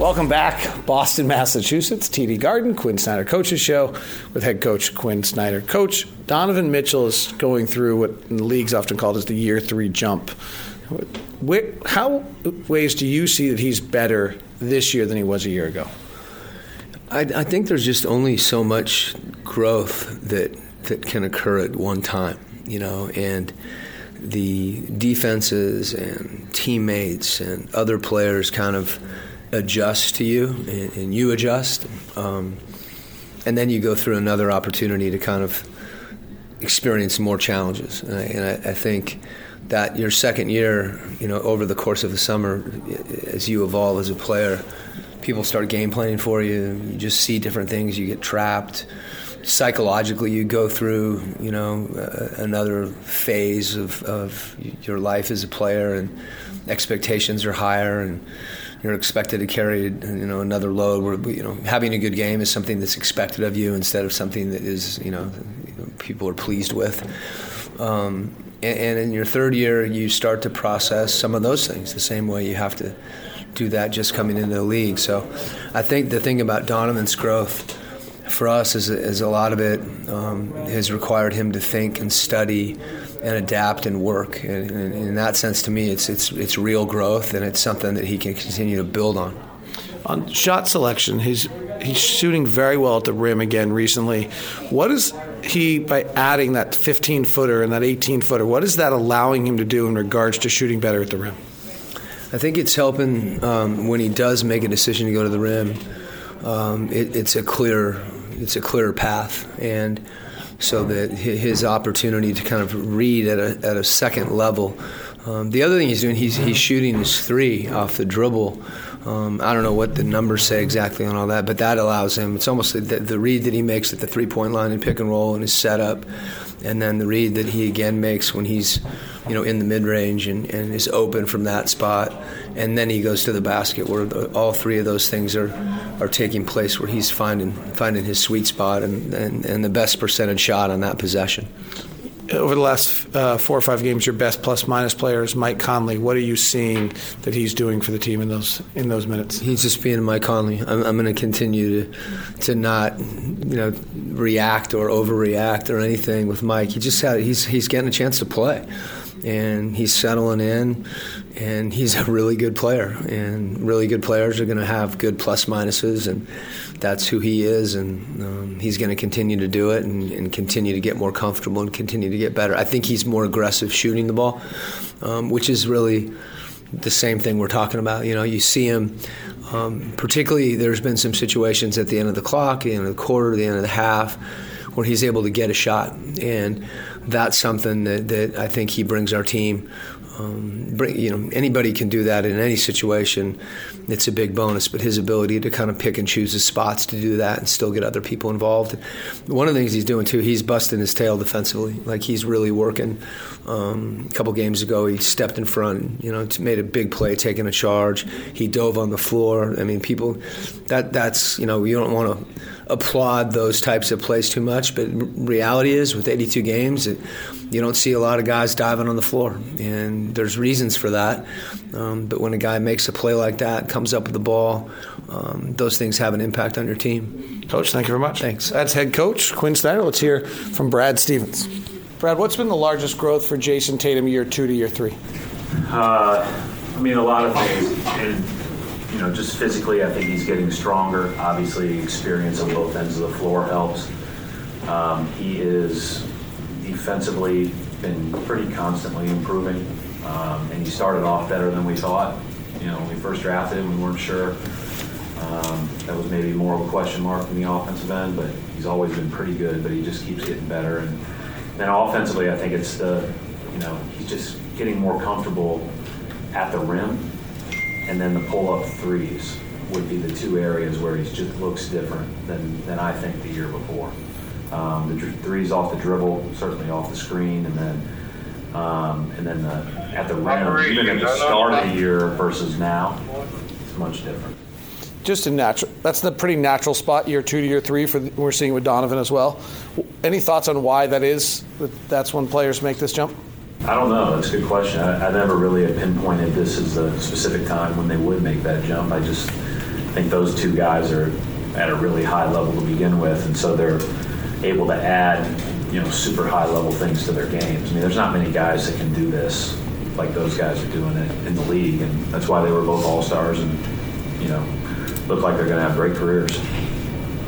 Welcome back, Boston, Massachusetts, TD Garden, Quin Snyder Coaches Show with head coach Quin Snyder. Coach Donovan Mitchell is going through what the league's often called as the year three jump. How ways do you see that he's better this year than he was a year ago? I, I think there's just only so much growth that that can occur at one time, you know, and the defenses and teammates and other players kind of adjust to you, and, and you adjust, um, and then you go through another opportunity to kind of experience more challenges, and I, and I, I think that your second year, you know, over the course of the summer, as you evolve as a player, people start game planning for you. You just see different things. You get trapped. Psychologically, you go through, you know, uh, another phase of, of your life as a player, and expectations are higher, and you're expected to carry, you know, another load. Where you know, having a good game is something that's expected of you instead of something that is, you know, people are pleased with. Um, and in your third year, you start to process some of those things the same way you have to do that just coming into the league. So I think the thing about Donovan's growth for us is, is a lot of it um, has required him to think and study and adapt and work. And, and in that sense, to me, it's, it's, it's real growth and it's something that he can continue to build on. On shot selection, he's he's shooting very well at the rim again recently. What is he by adding that 15 footer and that 18 footer? What is that allowing him to do in regards to shooting better at the rim? I think it's helping um, when he does make a decision to go to the rim. Um, it, it's a clear, it's a clearer path, and so that his opportunity to kind of read at a, at a second level. Um, the other thing he's doing, he's, he's shooting his three off the dribble. Um, I don't know what the numbers say exactly on all that, but that allows him. It's almost the, the read that he makes at the three point line and pick and roll and his setup, and then the read that he again makes when he's, you know, in the mid range and, and is open from that spot, and then he goes to the basket where the, all three of those things are are taking place where he's finding finding his sweet spot and, and, and the best percentage shot on that possession over the last uh, four or five games, your best plus minus player is Mike Conley. What are you seeing that he's doing for the team in those in those minutes? He's just being Mike Conley. I'm, I'm going to continue to to not you know react or overreact or anything with Mike. He just had he's he's getting a chance to play, and he's settling in, and he's a really good player. And really good players are going to have good plus minuses and that's who he is, and um, he's going to continue to do it and, and, continue to get more comfortable and continue to get better. I think he's more aggressive shooting the ball, um, which is really the same thing we're talking about. You know, you see him. Um, particularly, there's been some situations at the end of the clock, the end of the quarter, the end of the half, where he's able to get a shot, and that's something that, that I think he brings our team um, bring, you know, anybody can do that in any situation. It's a big bonus, but his ability to kind of pick and choose his spots to do that and still get other people involved. One of the things he's doing too, he's busting his tail defensively. Like he's really working. Um, a couple games ago, he stepped in front, you know, made a big play, taking a charge. He dove on the floor. I mean, people, that that's you know, you don't want to applaud those types of plays too much, but reality is with 82 games. It, you don't see a lot of guys diving on the floor, and there's reasons for that. Um, but when a guy makes a play like that, comes up with the ball, um, those things have an impact on your team. Coach, thank you very much. Thanks. That's head coach Quin Snyder. Let's hear from Brad Stevens. Brad, what's been the largest growth for Jayson Tatum year two to year three? Uh, I mean, a lot of things. And, you know, just physically, I think he's getting stronger. Obviously, experience on both ends of the floor helps. Um, he is defensively been pretty constantly improving, um, and he started off better than we thought. You know, when we first drafted him, we weren't sure. Um, that was maybe more of a question mark in the offensive end, but he's always been pretty good. But he just keeps getting better. And then offensively, I think it's the, you know, he's just getting more comfortable at the rim, and then the pull-up threes would be the two areas where he just looks different than, than I think the year before. Um, the dr- threes off the dribble, certainly off the screen, and then um, and then the, at the rim, even at the start of the year versus now, it's much different. Just a natural. That's the pretty natural spot, year two to year three, for the, we're seeing with Donovan as well. Any thoughts on why that is? That that's when players make this jump. I don't know. That's a good question. I, I never really have pinpointed this as a specific time when they would make that jump. I just think those two guys are at a really high level to begin with, and so they're able to add, you know, super high level things to their games. I mean, there's not many guys that can do this like those guys are doing it in the league, and that's why they were both all stars, and you know, look like they're going to have great careers.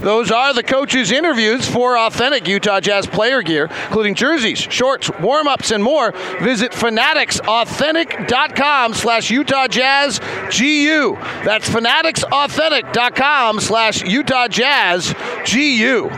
Those are the coaches' interviews for authentic Utah Jazz player gear, including jerseys, shorts, warm-ups, and more. Visit fanatics.authentic.com slash Utah Jazz GU. That's fanatics.authentic.com slash Utah Jazz GU.